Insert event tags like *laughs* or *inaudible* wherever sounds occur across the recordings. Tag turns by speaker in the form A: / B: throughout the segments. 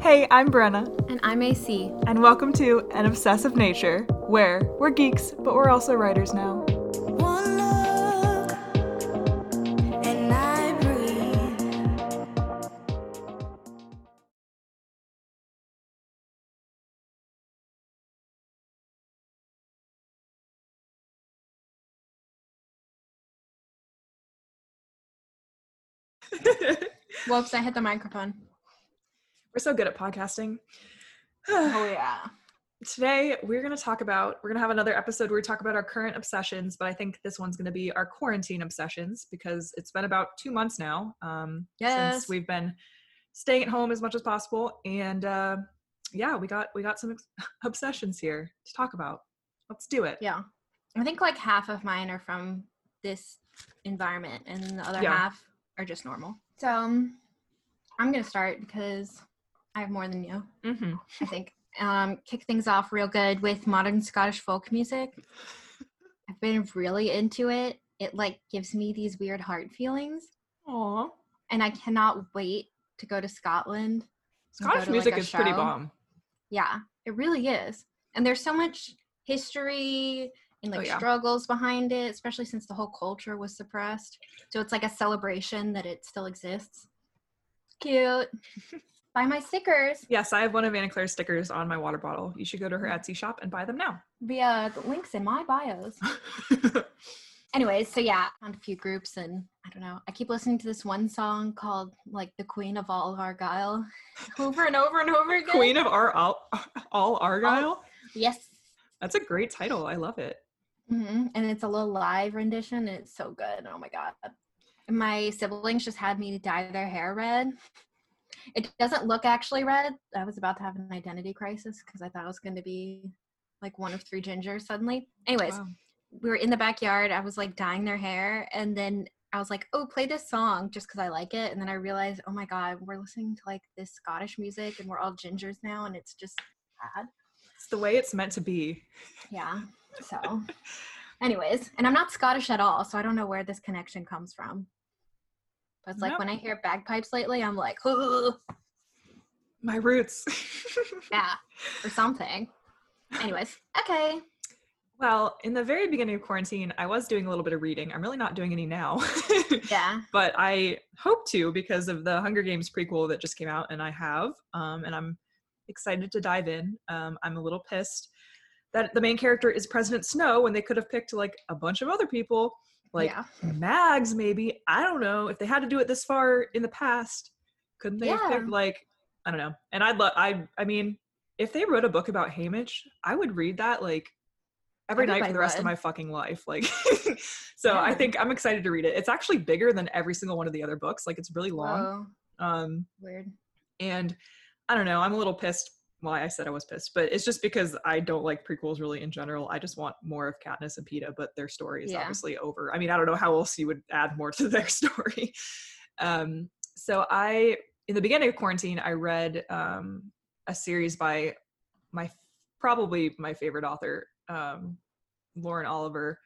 A: Hey, I'm Brenna,
B: And I'm AC.
A: and welcome to An Obsessive Nature, where we're geeks, but we're also writers now.
C: One look, and I breathe. *laughs*
B: Whoops, I hit the microphone.
A: We're so good at podcasting.
B: Oh, *sighs* yeah.
A: Today, we're going to talk about, we're going to have another episode where we talk about our current obsessions, but I think this one's going to be our quarantine obsessions because it's been about two months now um,
B: Yes.
A: since we've been staying at home as much as possible. And uh, yeah, we got we got some ex- *laughs* obsessions here to talk about. Let's do it.
B: Yeah. I think like half of mine are from this environment, and the other
A: Yeah.
B: half are just normal. So um, I'm going to start because I have more than you,
A: hmm
B: I think. Um, kick things off real good with modern Scottish folk music. I've been really into it. It like gives me these weird heart feelings,
A: Aw.
B: and I cannot wait to go to Scotland.
A: Scottish
B: to,
A: music
B: a
A: is pretty bomb.
B: Yeah, it really is. And there's so much history and
A: Oh,
B: like
A: yeah.
B: struggles behind it, especially since the whole culture was suppressed. So it's like a celebration that it still exists. Cute. *laughs* Buy my stickers
A: Yes, I have one of Anna Claire's stickers on my water bottle. You should go to her Etsy shop and buy them now.
B: via the links in my bios. *laughs* Anyways, so yeah, on a few groups and I don't know. I keep listening to this one song called like The Queen of All Argyll *laughs* over and over and over again.
A: Queen of Ar- all, all Argyll.
B: Yes.
A: That's a great title. I love it.
B: hmm And it's a little live rendition. And it's so good. Oh my god! My siblings just had me dye their hair red. It doesn't look actually red. I was about to have an identity crisis because I thought I was going to be like one of three gingers suddenly. Anyways,
A: Wow.
B: we were in the backyard. I was like dyeing their hair, and then I was like, "Oh, play this song just because I like it." And then I realized, "Oh my god, we're listening to like this Scottish music, and we're all gingers now, and it's just bad."
A: It's the way it's meant to be.
B: Yeah. So, *laughs* anyways, and I'm not Scottish at all, so I don't know where this connection comes from. It's like
A: Nope.
B: when I hear bagpipes lately, I'm like, "Ugh,"
A: My roots. *laughs*
B: yeah, or something. Anyways, okay.
A: well, in the very beginning of quarantine, I was doing a little bit of reading. I'm really not doing any now. *laughs*
B: Yeah.
A: but I hope to because of the Hunger Games prequel that just came out, and I have, um, and I'm excited to dive in. Um, I'm a little pissed that the main character is President Snow when they could have picked like a bunch of other people, like
B: yeah.
A: Mags, maybe. I don't know if they had to do it this far in the past. Couldn't they have
B: Yeah.
A: picked like I don't know? And I'd love. I I mean, if they wrote a book about Haymitch, I would read that like every night for the rest of my fucking life. Like, *laughs* so I think I'm excited to read it. It's actually bigger than every single one of the other books. Like, it's really long.
B: Whoa,
A: Um,
B: weird.
A: and I don't know. I'm a little pissed. Why I said I was pissed, but it's just because I don't like prequels really in general. I just want more of Katniss and Peeta, but their story is
B: Yeah.
A: obviously over. I mean, I don't know how else you would add more to *laughs* their story. Um, so I, in the beginning of quarantine, I read um, a series by my probably my favorite author, um, Lauren Oliver,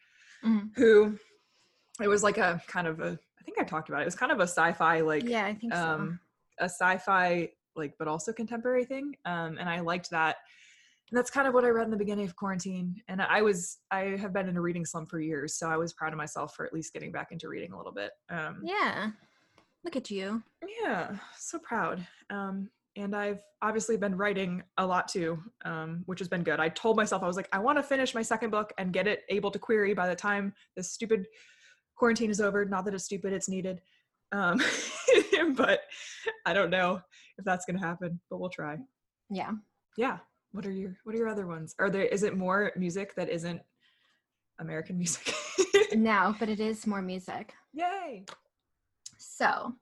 B: Mhm.
A: who it was like a kind of a. I think I talked about it. It was kind of a sci-fi like
B: Yeah, I think so.
A: um a sci-fi like but also contemporary thing um and i liked that and that's kind of what i read in the beginning of quarantine and i was i have been in a reading slump for years so i was proud of myself for at least getting back into reading a little bit um
B: Yeah. Look at you.
A: yeah so proud um and i've obviously been writing a lot too um which has been good i told myself i was like i want to finish my second book and get it able to query by the time this stupid quarantine is over not that it's stupid it's needed um *laughs* *laughs* but i don't know if that's gonna happen but we'll try
B: Yeah.
A: yeah what are your what are your other ones are there is it more music that isn't american music *laughs*
B: No, but it is more music.
A: yay
B: So,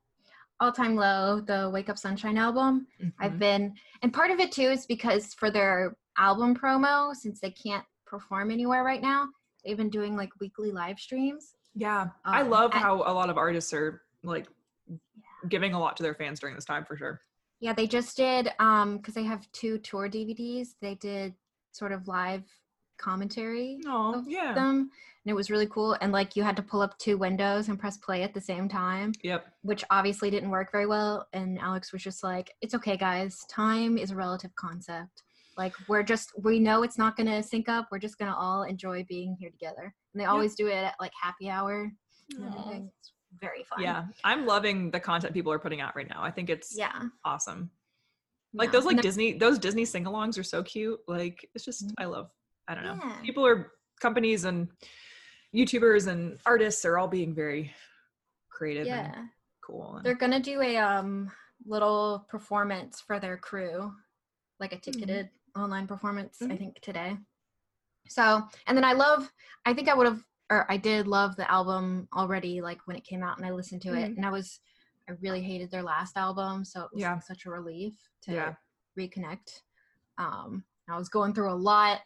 B: All Time Low, the Wake Up Sunshine album. I've
A: Mhm.
B: been, and part of it too is because for their album promo, since they can't perform anywhere right now, they've been doing like weekly live streams.
A: Yeah, I
B: Um,
A: love
B: I-
A: how a lot of artists are like giving a lot to their fans during this time for sure.
B: Yeah, they just did, um, because they have two tour DVDs, they did sort of live commentary
A: Oh,
B: of
A: yeah.
B: them, and it was really cool. And like you had to pull up two windows and press play at the same time,
A: Yep.
B: which obviously didn't work very well. And Alex was just like, "It's okay, guys. Time is a relative concept. Like we're just we know it's not gonna sync up. We're just gonna all enjoy being here together." And they always do it at like happy hour. And everything. It's very fun.
A: Yeah. I'm loving the content people are putting out right now. I think it's
B: Yeah.
A: awesome. Like
B: Yeah.
A: those like
B: And
A: Disney those Disney sing-alongs are so cute. Like it's just
B: Mhm.
A: I love I don't know.
B: Yeah.
A: People are companies and YouTubers and artists are all being very creative
B: Yeah.
A: and cool. and-
B: They're gonna do a um little performance for their crew, like a
A: Mm-hmm.
B: ticketed online performance, I
A: Mhm.
B: think today. So, and then I love. I think I would have, or I did love the album already, like when it came out, and I listened to it,
A: Mhm.
B: and I was, I really hated their last album, so it was
A: Yeah.
B: like such a relief to
A: Yeah.
B: reconnect. Um, I was going through a lot,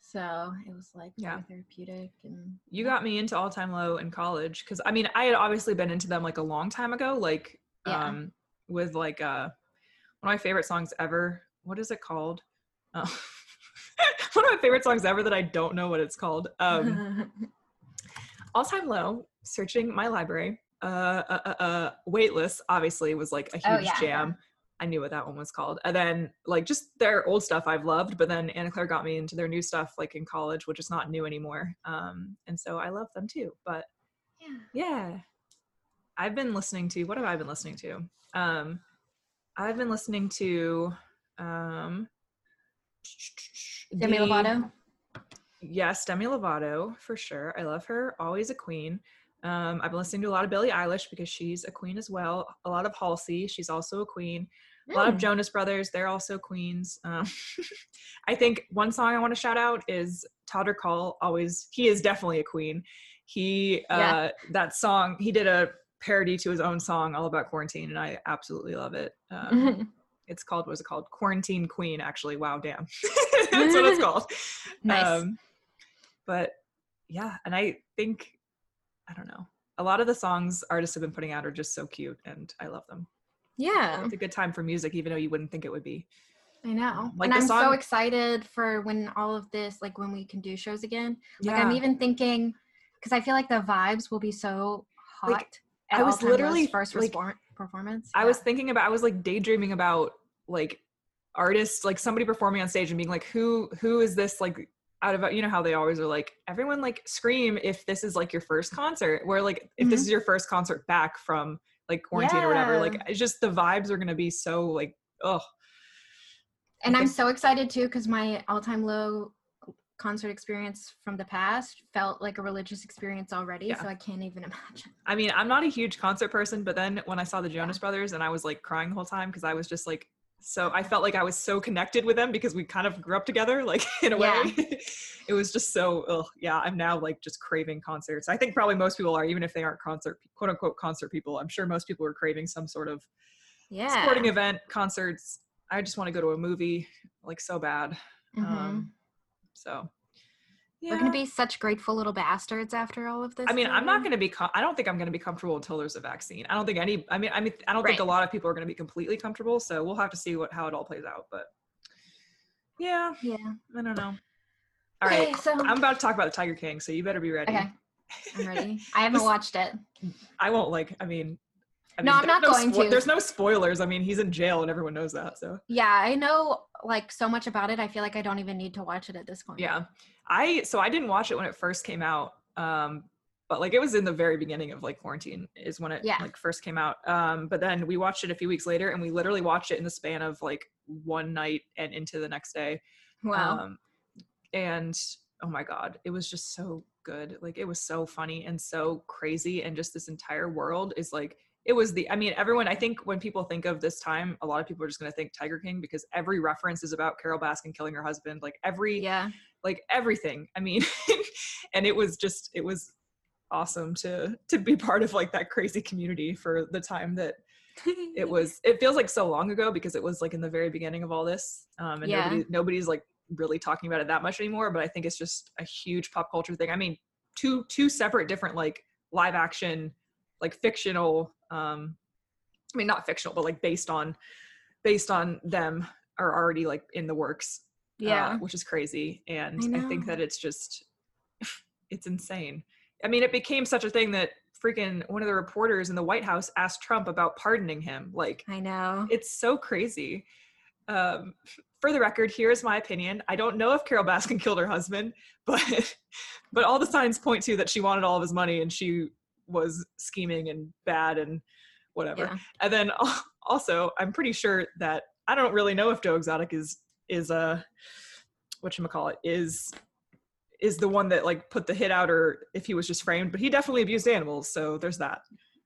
B: so it was like
A: Yeah.
B: therapeutic and
A: you got me into all time low in college because i mean i had obviously been into them like a long time ago like
B: Yeah.
A: um with like uh one of my favorite songs ever what is it called uh, *laughs* *laughs* one of my favorite songs ever that i don't know what it's called. Um *laughs* all time low searching my library. Uh uh, uh, uh waitlist obviously was like a huge
B: Oh, yeah.
A: jam. I knew what that one was called. And then like just their old stuff i've loved but then anna claire got me into their new stuff like in college which is not new anymore. Um and so i love them too. But
B: yeah.
A: yeah i've been listening to what have i been listening to? Um i've been listening to um
B: Demi
A: the-
B: Lovato.
A: Yes, Demi Lovato for sure. I love her. Always a queen. Um, I've been listening to a lot of Billie Eilish because she's a queen as well. A lot of Halsey, she's also a queen. A lot of
B: Mm.
A: Jonas Brothers, they're also queens. Um, *laughs* I think one song I want to shout out is Todrick Hall. Always, he is definitely a queen. He uh,
B: Yeah.
A: that song he did a parody to his own song all about quarantine, and I absolutely love it. Um,
B: Mm. *laughs*
A: it's called what's it called quarantine queen actually wow damn *laughs* *laughs* that's what it's called *laughs*
B: Nice.
A: um, but yeah and i think i don't know a lot of the songs artists have been putting out are just so cute and i love them
B: yeah.
A: it's a good time for music even though you wouldn't think it would be
B: I know.
A: Like
B: and I'm so excited for when all of this, like when we can do shows again. Like
A: yeah
B: I'm even thinking, because I feel like the vibes will be so hot.
A: Like, I was
B: All
A: literally,
B: first
A: like,
B: performance.
A: i
B: Yeah.
A: was thinking about i was like daydreaming about like artists like somebody performing on stage and being like who who is this like out of you know how they always are like everyone like scream if this is like your first concert where like if this mm-hmm. is your first concert back from like quarantine or whatever like it's just the vibes are gonna be so like oh
B: and I'm so excited too because my all-time low concert experience from the past felt like a religious experience already.
A: Yeah.
B: So I can't even *laughs* imagine.
A: I mean, I'm not a huge concert person, but then when I saw the Jonas Brothers and I was like crying the whole time because I was just like so I felt like I was so connected with them because we kind of grew up together, like *laughs* in a
B: Yeah.
A: way. *laughs* it was just so ugh, yeah, I'm now like just craving concerts. I think probably most people are, even if they aren't concert quote unquote concert people. I'm sure most people are craving some sort of
B: Yeah.
A: sporting event, concerts. I just want to go to a movie like so bad.
B: Mhm.
A: Um so
B: We're gonna be such grateful little bastards after all of this.
A: I mean, I'm not going to be. Com- I don't think I'm going to be comfortable until there's a vaccine. I don't think any. I mean, I mean, I don't think a lot of people are going to be completely comfortable. So we'll have to see what how it all plays out. But yeah,
B: Yeah.
A: I don't know. All right,
B: Okay, so
A: I'm about to talk about the Tiger King, so you better be ready.
B: Okay. I'm ready. I haven't watched it.
A: I won't like. I mean, I
B: No, I'm not going to.
A: There's no spoilers. I mean, he's in jail and everyone knows that. So
B: Yeah, I know like so much about it. I feel like I don't even need to watch it at this point.
A: yeah, I so I didn't watch it when it first came out. Um, but like it was in the very beginning of like quarantine is when it
B: Yeah.
A: like first came out. Um, but then we watched it a few weeks later and we literally watched it in the span of like one night and into the next day.
B: Wow.
A: Um, and oh my God, it was just so good. Like it was so funny and so crazy. And just this entire world is like, it was the, I mean, everyone, I think when people think of this time, a lot of people are just going to think Tiger King because every reference is about Carole Baskin killing her husband. Like every,
B: yeah.
A: like everything. I mean, *laughs* and it was just, it was awesome to, to be part of like that crazy community for the time that *laughs* it was it feels like so long ago because it was like in the very beginning of all this um and
B: Yeah.
A: nobody nobody's like really talking about it that much anymore but i think it's just a huge pop culture thing i mean two two separate different like live action like fictional um i mean not fictional but like based on based on them are already like in the works
B: Yeah.
A: uh, which is crazy. And
B: I
A: I, think that it's just, *sighs* it's insane. I mean, it became such a thing that freaking one of the reporters in the White House asked Trump about pardoning him. Like,
B: I know.
A: it's so crazy. Um, for the record, here's my opinion. I don't know if Carole Baskin *laughs* killed her husband, but *laughs* but all the signs point to that she wanted all of his money and she was scheming and bad and whatever.
B: Yeah.
A: And then *laughs* also, I'm pretty sure that I don't really know if Joe Exotic is is a what call it is is the one that like put the hit out or if he was just framed, but he definitely abused animals. So there's that.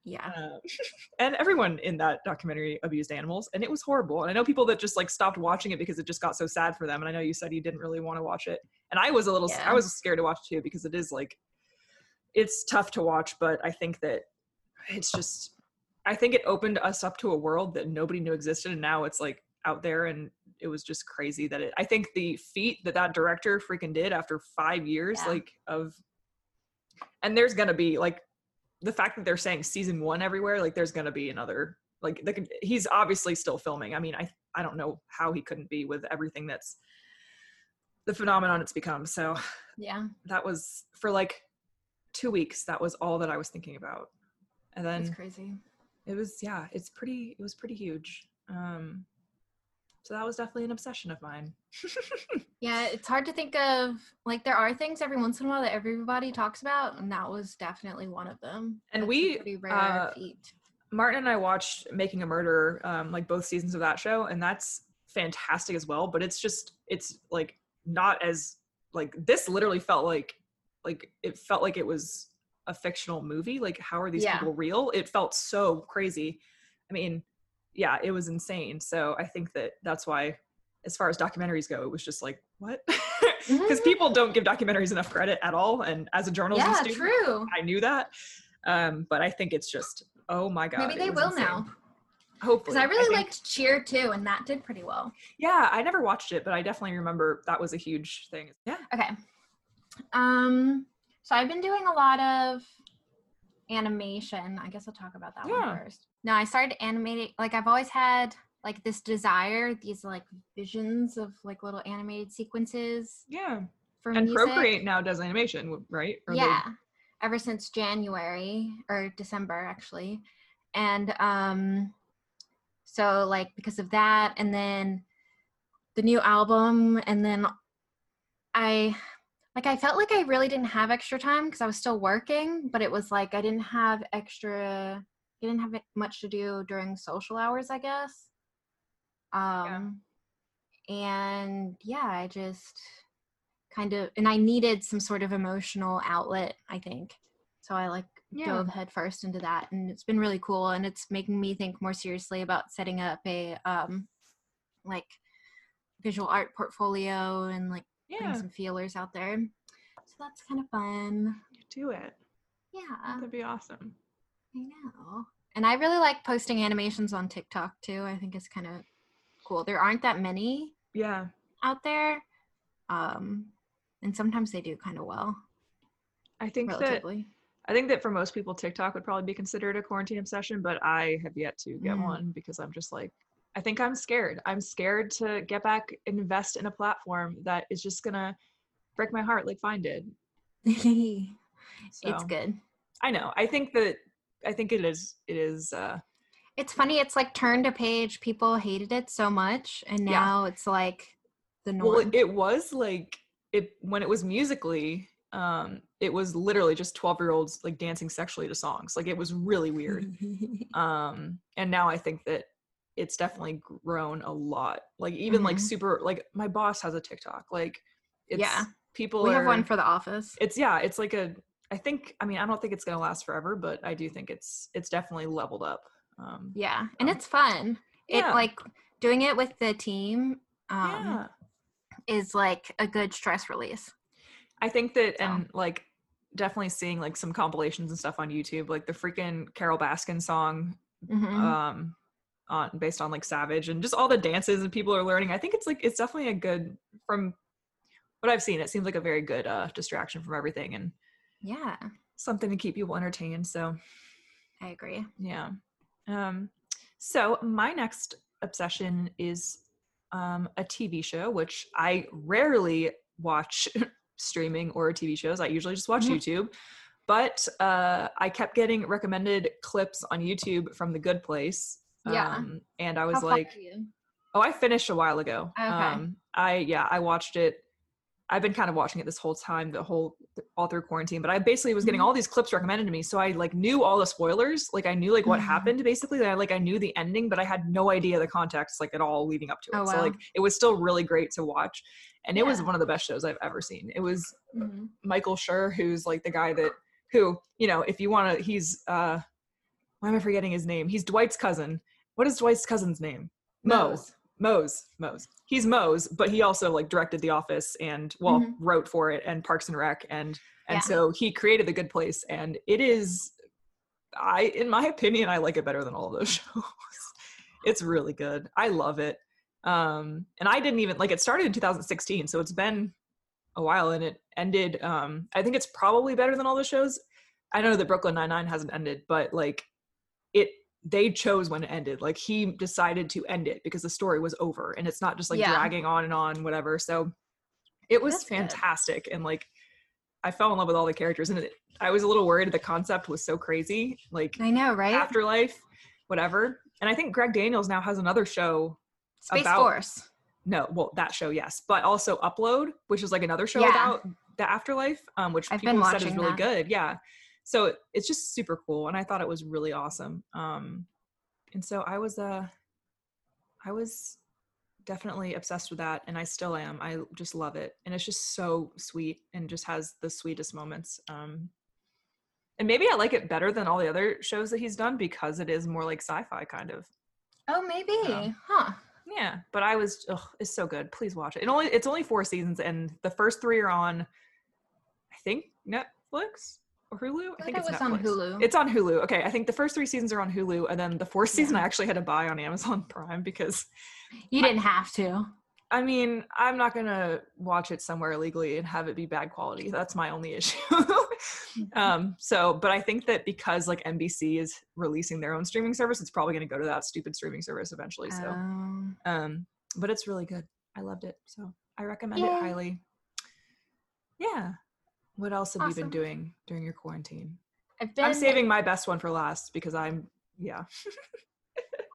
B: Yeah.
A: Uh, *laughs* and everyone in that documentary abused animals, and it was horrible. And I know people that just like stopped watching it because it just got so sad for them. And I know you said you didn't really want to watch it, and I was a little,
B: Yeah.
A: I was scared to watch too because it is like, it's tough to watch. But I think that it's just, I think it opened us up to a world that nobody knew existed, and now it's like out there, and it was just crazy that it. I think the feat that that director freaking did after five years,
B: Yeah.
A: like of, and there's gonna be like the fact that they're saying season one everywhere, like there's gonna be another. Like could, he's obviously still filming. I mean, I I don't know how he couldn't be with everything that's the phenomenon it's become. So
B: Yeah.
A: that was for like two weeks. That was all that I was thinking about, and then
B: That's crazy.
A: it was yeah, it's pretty. It was pretty huge. Um, so that was definitely an obsession of mine. *laughs*
B: Yeah, it's hard to think of like there are things every once in a while that everybody talks about, and that was definitely one of them.
A: And
B: That's
A: we,
B: pretty rare
A: uh,
B: feat.
A: Martin and I watched Making a Murderer, um, like both seasons of that show, and that's fantastic as well. But it's just, it's like not as like this. Literally felt like, like it felt like it was a fictional movie. Like, how are these
B: Yeah.
A: people real? It felt so crazy. I mean, yeah, it was insane. So I think that that's why, as far as documentaries go, it was just like what, *laughs* because
B: Mhm.
A: people don't give documentaries enough credit at all. And as a journalism
B: Yeah,
A: student,
B: true.
A: I knew that. Um, but I think it's just, oh my god.
B: Maybe they will
A: insane.
B: now.
A: Hopefully,
B: Because I really
A: think-
B: liked Cheer too, and that did pretty well.
A: Yeah, I never watched it, but I definitely remember that was a huge thing. Yeah.
B: Okay. Um, so I've been doing a lot of animation. I guess I'll talk about that
A: Yeah.
B: one first. No, I started animating like I've always had like this desire, these like visions of like little animated sequences
A: Yeah.
B: for
A: And
B: music.
A: Procreate now does animation, right? Or they-
B: yeah ever since january or december actually and um so like because of that and then the new album and then i like i felt like i really didn't have extra time because i was still working but it was like i didn't have extra I didn't have much to do during social hours i guess. Um and yeah i just kind of and i needed some sort of emotional outlet i think. So i like
A: Yeah.
B: dove headfirst into that and it's been really cool and it's making me think more seriously about setting up a um like visual art portfolio and like
A: Yeah.
B: some feelers out there so that's kind of fun
A: Do it.
B: yeah
A: That'd be awesome.
B: i know and i really like posting animations on tiktok too i think it's kind of cool there aren't that many
A: Yeah.
B: out there um and sometimes they do kind of well
A: I think that I think that for most people TikTok would probably be considered a quarantine obsession, but I have yet to get
B: Mm.
A: one because I'm just like I think I'm scared. I'm scared to get back invest in a platform that is just gonna break my heart like Vine did. *laughs*
B: it's good
A: I know. I think that I think it is it is uh
B: it's funny it's like turned a page people hated it so much and
A: Yeah.
B: now it's like the norm
A: well it, it was like it when it was musically um it was literally just 12 year olds like dancing sexually to songs like it was really weird *laughs* um and now i think that it's definitely grown a lot like even like
B: Mhm.
A: super like my boss has a tiktok like it's
B: Yeah.
A: people
B: we have one for the office
A: it's yeah it's like a i think i mean i don't think it's gonna last forever but i do think it's it's definitely leveled up um
B: yeah and
A: Um,
B: it's fun it like doing it with the team um
A: yeah
B: is like a good stress release
A: I think that,
B: So.
A: and like definitely seeing like some compilations and stuff on YouTube, like the freaking Carole Baskin song,
B: Mhm.
A: um, on based on like Savage and just all the dances that people are learning. I think it's like it's definitely a good from what I've seen. It seems like a very good uh, distraction from everything and
B: yeah
A: something to keep people entertained. So
B: i agree
A: yeah. Um, so my next obsession is um, a TV show, which I rarely watch *laughs* streaming or TV shows. I usually just watch
B: Mhm.
A: YouTube. But uh, I kept getting recommended clips on YouTube from The Good Place.
B: Yeah.
A: Um, and I was
B: far
A: like, oh, I finished a while ago.
B: Okay.
A: Um, I, yeah, I watched it. I've been kind of watching it this whole time, the whole, all through quarantine, but I basically was getting
B: Mhm.
A: all these clips recommended to me. So I like knew all the spoilers. Like I knew like what
B: Mhm.
A: happened basically. I like I knew the ending, but I had no idea the context like at all leading up to it.
B: Oh, wow.
A: So like it was still really great to watch. And it was one of the best shows I've ever seen. It was
B: Mhm.
A: Michael Schur, who's like the guy that who, you know, if you want to, he's uh why am I forgetting his name? He's Dwight's cousin. What is Dwight's cousin's name? Mo.
B: Mose.
A: Mose. Mose. He's Mose, but he also like directed The Office and well
B: Mhm.
A: wrote for it and Parks and Rec and and
B: Yeah.
A: so he created The Good Place and it is I in my opinion I like it better than all of those *laughs* shows. it's really good. I love it. Um and I didn't even like it started in 2016 so it's been a while and it ended um I think it's probably better than all the shows. I know that Brooklyn Nine-Nine hasn't ended but like it they chose when it ended. Like he decided to end it because the story was over and it's not just like
B: Yeah.
A: dragging on and on, whatever. So it was
B: That's good.
A: fantastic. And like I fell in love with all the characters and it, I was a little worried the concept was so crazy. Like
B: I know, right?
A: afterlife, whatever. And I think Greg Daniels now has another show.
B: Space
A: about-
B: Force.
A: No, well, that show, yes, but also Upload, which is like another show
B: Yeah.
A: about the afterlife, um, which
B: I've been
A: people said is really
B: that.
A: good. Yeah, so it's just super cool, and I thought it was really awesome. Um, and so I was, uh, I was definitely obsessed with that, and I still am. I just love it, and it's just so sweet, and just has the sweetest moments. Um, and maybe I like it better than all the other shows that he's done because it is more like sci-fi kind of.
B: Oh, maybe.
A: Yeah.
B: Huh.
A: Yeah, but I was ugh, it's so good. Please watch it. It only it's only four seasons, and the first three are on, I think Netflix Hulu. I
B: I
A: think it's
B: it was on Hulu.
A: It's on Hulu. Okay, I think the first three seasons are on Hulu, and then the fourth season
B: Yeah.
A: I actually had to buy on Amazon *laughs* Prime because
B: You didn't have to.
A: I mean I'm not gonna watch it somewhere illegally and have it be bad quality. That's my only *laughs* issue. um, so, but I think that because like NBC is releasing their own streaming service, it's probably gonna go to that stupid streaming service eventually. So.
B: Um,
A: um but it's really good i loved it so i recommend
B: Yay.
A: it highly yeah what else have you been doing during your quarantine
B: I've been
A: i'm saving my best one for last because i'm yeah *laughs*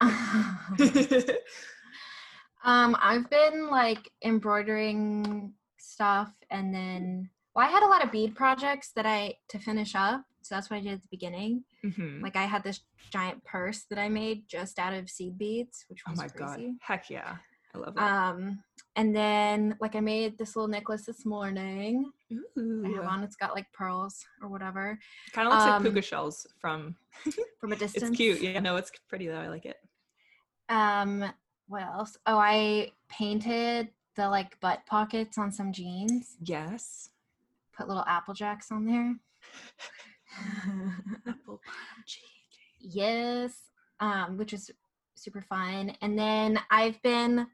B: um, I've been like embroidering stuff, and then well, I had a lot of bead projects that I to finish up. So that's what I did at the beginning.
A: Mhm.
B: Like I had this giant purse that I made just out of seed beads, which was
A: oh
B: was
A: my god
B: crazy.
A: heck yeah i love that.
B: Um, and then like I made this little necklace this morning.
A: Ooh.
B: I have on. It's got like pearls or whatever
A: kind of looks
B: um,
A: like puka shells from *laughs*
B: from a distance. *laughs*
A: it's cute yeah no it's pretty though i like it
B: Um, what else? Oh, I painted the like butt pockets on some jeans.
A: yes
B: Put little apple jacks on there. *laughs*
A: apple cheese.
B: yes, um, which is super fun. And then I've been,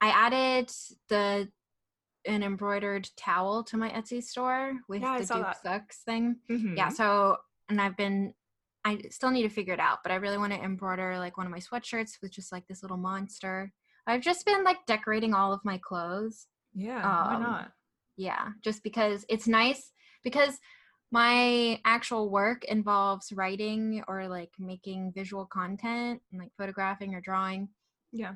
B: I added the an embroidered towel to my Etsy store with
A: Yeah,
B: the Duke
A: that.
B: Sucks thing. Yeah,
A: Mhm.
B: so and I've been I still need to figure it out, but I really want to embroider like one of my sweatshirts with just like this little monster. I've just been like decorating all of my clothes.
A: yeah why
B: um,
A: not
B: Yeah, just because it's nice because my actual work involves writing or like making visual content and like photographing or drawing.
A: yeah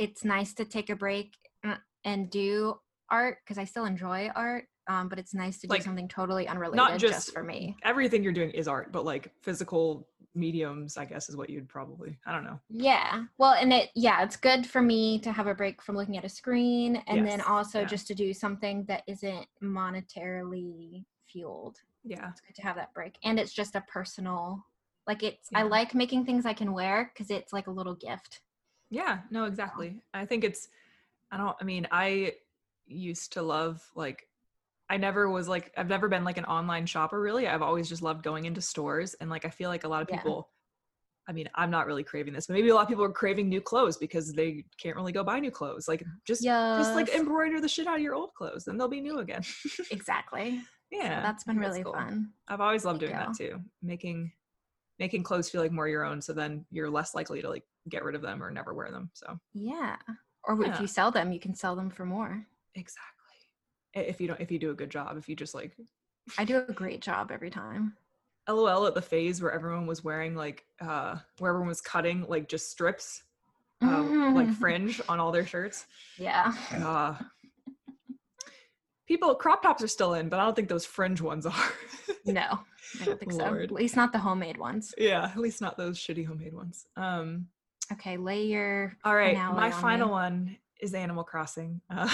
B: It's nice to take a break uh, and do art because I still enjoy art. Um, but it's nice to do
A: Like,
B: something totally unrelated
A: just-
B: just for me.
A: everything you're doing is art but like physical mediums i guess is what you'd probably i don't know
B: Yeah. Well, and it yeah, it's good for me to have a break from looking at a screen and then also
A: yeah.
B: just to do something that isn't monetarily fueled.
A: yeah
B: It's good to have that break. And it's just a personal like it's I like making things I can wear cuz it's like a little gift.
A: Yeah, no, exactly. I think it's I don't I mean, I used to love like I never was like I've never been like an online shopper really. I've always just loved going into stores and like I feel like a lot of people, Yeah. I mean, I'm not really craving this, but maybe a lot of people are craving new clothes because they can't really go buy new clothes. Like just just like embroider the shit out of your old clothes and they'll be new again. *laughs*
B: Exactly. So
A: yeah.
B: that's been
A: think
B: really
A: cool.
B: fun.
A: I've always loved
B: Thank
A: doing that too. Making making clothes feel like more your own so then you're less likely to like get rid of them or never wear them. So
B: Yeah. Or if
A: Yeah.
B: you sell them, you can sell them for more.
A: Exactly. If you don't, if you do a good job, if you just like
B: I do a great job every time.
A: LOL at the phase where everyone was wearing like uh where everyone was cutting like just strips uh, like fringe on all their shirts.
B: Yeah.
A: Uh people crop tops are still in, but I don't think those fringe ones are. *laughs*
B: No, I don't think so. At least not the homemade ones.
A: yeah, at least not those shitty homemade ones. Um
B: Okay, lay your
A: all right, my
B: on
A: final
B: me.
A: one is Animal Crossing. *laughs* Uh,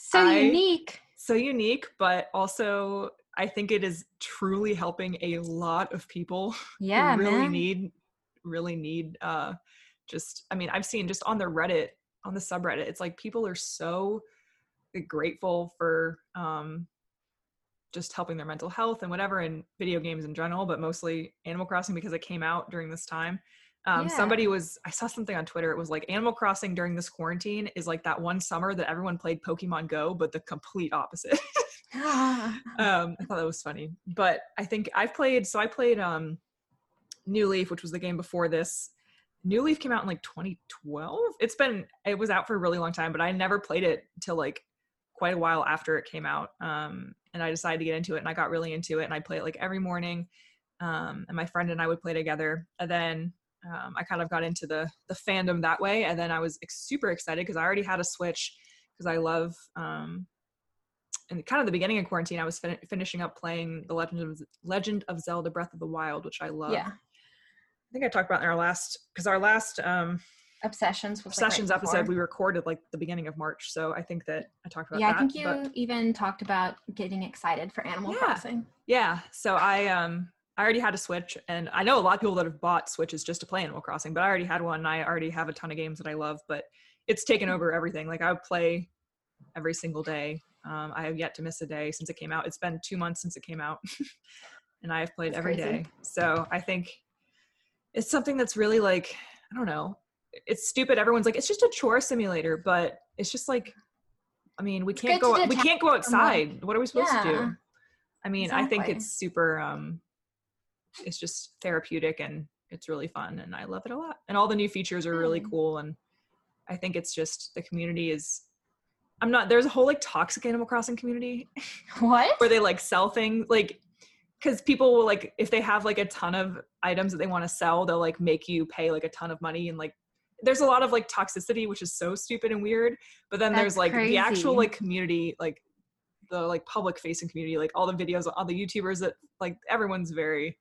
B: So
A: I-
B: unique.
A: so unique, but also I think it is truly helping a lot of people *laughs*
B: Yeah,
A: who really
B: man.
A: need really need uh just i mean i've seen just on the reddit on the subreddit it's like people are so grateful for um just helping their mental health and whatever and video games in general but mostly animal crossing because it came out during this time. Um,
B: Yeah.
A: somebody was i saw something on twitter it was like animal crossing during this quarantine is like that one summer that everyone played pokemon go but the complete opposite. *laughs* *laughs* Um i thought that was funny but i think i've played so i played um new leaf which was the game before this. New leaf came out in like 2012 it's been it was out for a really long time but i never played it till like quite a while after it came out um and i decided to get into it and i got really into it and i play it like every morning um and my friend and i would play together and then um, i kind of got into the the fandom that way and then i was ex- super excited because i already had a switch because i love um in kind of the beginning of quarantine, I was fin- finishing up playing the Legend of Legend of Zelda: Breath of the Wild, which I love.
B: yeah.
A: I think I talked about in our last because our last um,
B: Obsessions was like, right
A: sessions episode
B: before.
A: we recorded like the beginning of March, so I think that I talked about
B: Yeah,
A: that.
B: I think you
A: but-
B: even talked about getting excited for Animal
A: Yeah.
B: Crossing.
A: yeah, so I um I already had a Switch, and I know a lot of people that have bought Switches just to play Animal Crossing, but I already had one. And I already have a ton of games that I love, but it's taken over everything. Like I would play every single day. Um, I have yet to miss a day since it came out. It's been two months since it came out, *laughs* and I have played
B: That's
A: every day.
B: crazy.
A: So I think it's something that's really like I don't know. It's stupid. Everyone's like it's just a chore simulator, but it's just like I mean we can't go we can't go outside. What are we supposed to do? I mean, I think it's super um it's just therapeutic and it's really fun and I love it a lot. And all the new features are really cool and I think it's just the community is I'm not there's a whole like toxic Animal Crossing community *laughs*
B: What?
A: where they like sell things like because people will like if they have like a ton of items that they want to sell they'll like make you pay like a ton of money and like there's a lot of like toxicity which is so stupid and weird but then there's
B: That's
A: like the actual like community like the like public facing community like all the videos all the youtubers that like everyone's very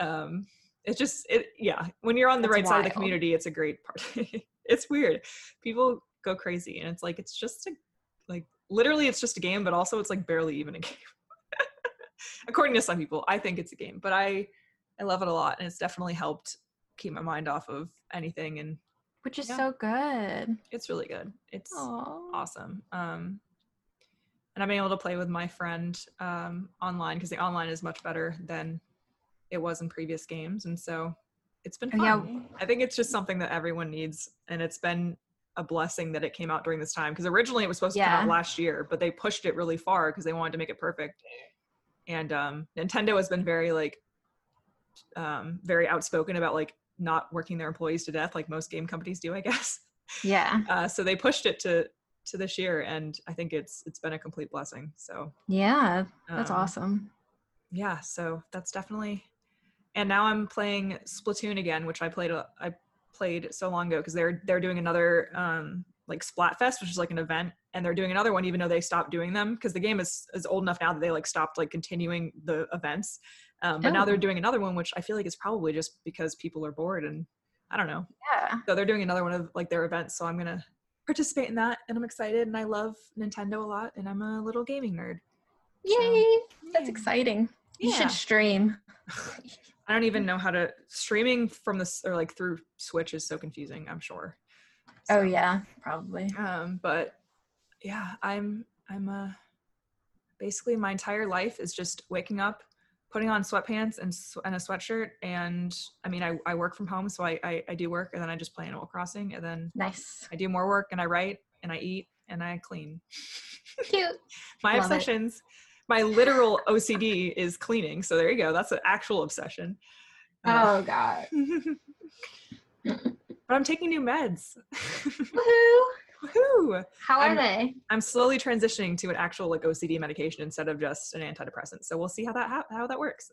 A: um it's just it yeah when you're on the
B: That's
A: right side of the community it's a great part. *laughs* It's weird. People go crazy and it's like it's just a like literally it's just a game but also it's like barely even a *laughs* game. According to some people i think it's a game but i i love it a lot and it's definitely helped keep my mind off of anything and
B: Which is
A: Yeah.
B: so good.
A: it's really good it's
B: Aww.
A: awesome um and i've been able to play with my friend um online because the online is much better than it was in previous games and so it's been fun.
B: Yeah.
A: i think it's just something that everyone needs and it's been a blessing that it came out during this time because originally it was supposed to come out last year but they pushed it really far because they wanted to make it perfect and um nintendo has been very like um very outspoken about like not working their employees to death like most game companies do i guess
B: Yeah. *laughs*
A: uh, so they pushed it to to this year and i think it's it's been a complete blessing so
B: Yeah. That's
A: um,
B: awesome.
A: yeah so that's definitely and now i'm playing splatoon again which i played a, i played so long ago because they're they're doing another um like splatfest which is like an event and they're doing another one even though they stopped doing them because the game is is old enough now that they like stopped like continuing the events um, but now they're
B: Oh.
A: doing another one which i feel like is probably just because people are bored and i don't know
B: Yeah.
A: so they're doing another one of like their events so i'm gonna participate in that and i'm excited and i love nintendo a lot and i'm a little gaming nerd
B: Yay. That's
A: yeah.
B: exciting. You
A: Yeah.
B: should stream. *laughs* *laughs*
A: i don't even know how to streaming from this or like through switch is so confusing i'm sure
B: Oh yeah, probably.
A: um but yeah i'm i'm uh basically my entire life is just waking up putting on sweatpants and, and a sweatshirt and i mean I, I work from home so I, I i do work and then i just play animal crossing and then
B: Nice.
A: I do more work and I write and I eat and I clean. *laughs*
B: Cute.
A: My
B: Love it.
A: obsessions, my literal OCD is cleaning. So there you go. That's an actual obsession. Uh,
B: Oh god. *laughs*
A: but I'm taking new meds. *laughs*
B: Woohoo!
A: Woohoo!
B: How are
A: I'm-
B: they?
A: I'm slowly transitioning to an actual like OCD medication instead of just an antidepressant. So we'll see how that how, how that works.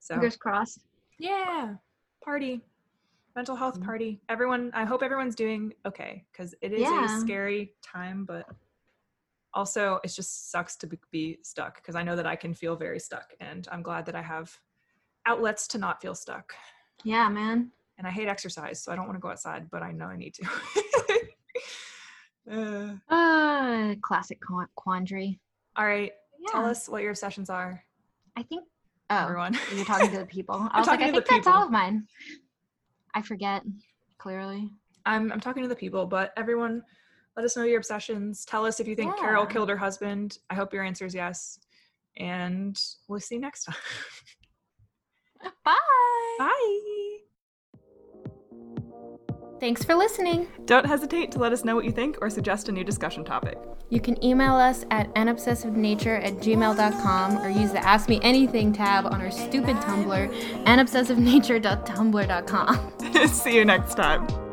A: So
B: Fingers crossed.
A: yeah, party, mental health
B: Mhm.
A: party. Everyone, I hope everyone's doing okay because it is a scary time, but also it just sucks to be stuck because I know that I can feel very stuck, and I'm glad that I have outlets to not feel stuck.
B: Yeah, man.
A: And I hate exercise, so I don't want to go outside, but I know I need to. *laughs* uh,
B: Uh, classic quandary.
A: all right, tell us what your obsessions are,
B: I think. Oh,
A: everyone. *laughs*
B: you're talking to the people. *laughs* I was like, I think that's all of mine. I forget. Clearly.
A: I'm I'm talking to the people, but everyone, let us know your obsessions. Tell us if you think
B: Carole
A: killed her husband. I hope your answer is yes. And we'll see you next time. *laughs*
B: Bye.
A: Bye.
B: Thanks for listening.
A: Don't hesitate to let us know what you think or suggest a new discussion topic.
B: You can email us at anobsessivenature at gmail.com or use the Ask Me Anything tab on our stupid Tumblr, anobsessivenature.tumblr.com. *laughs*
A: see you next time.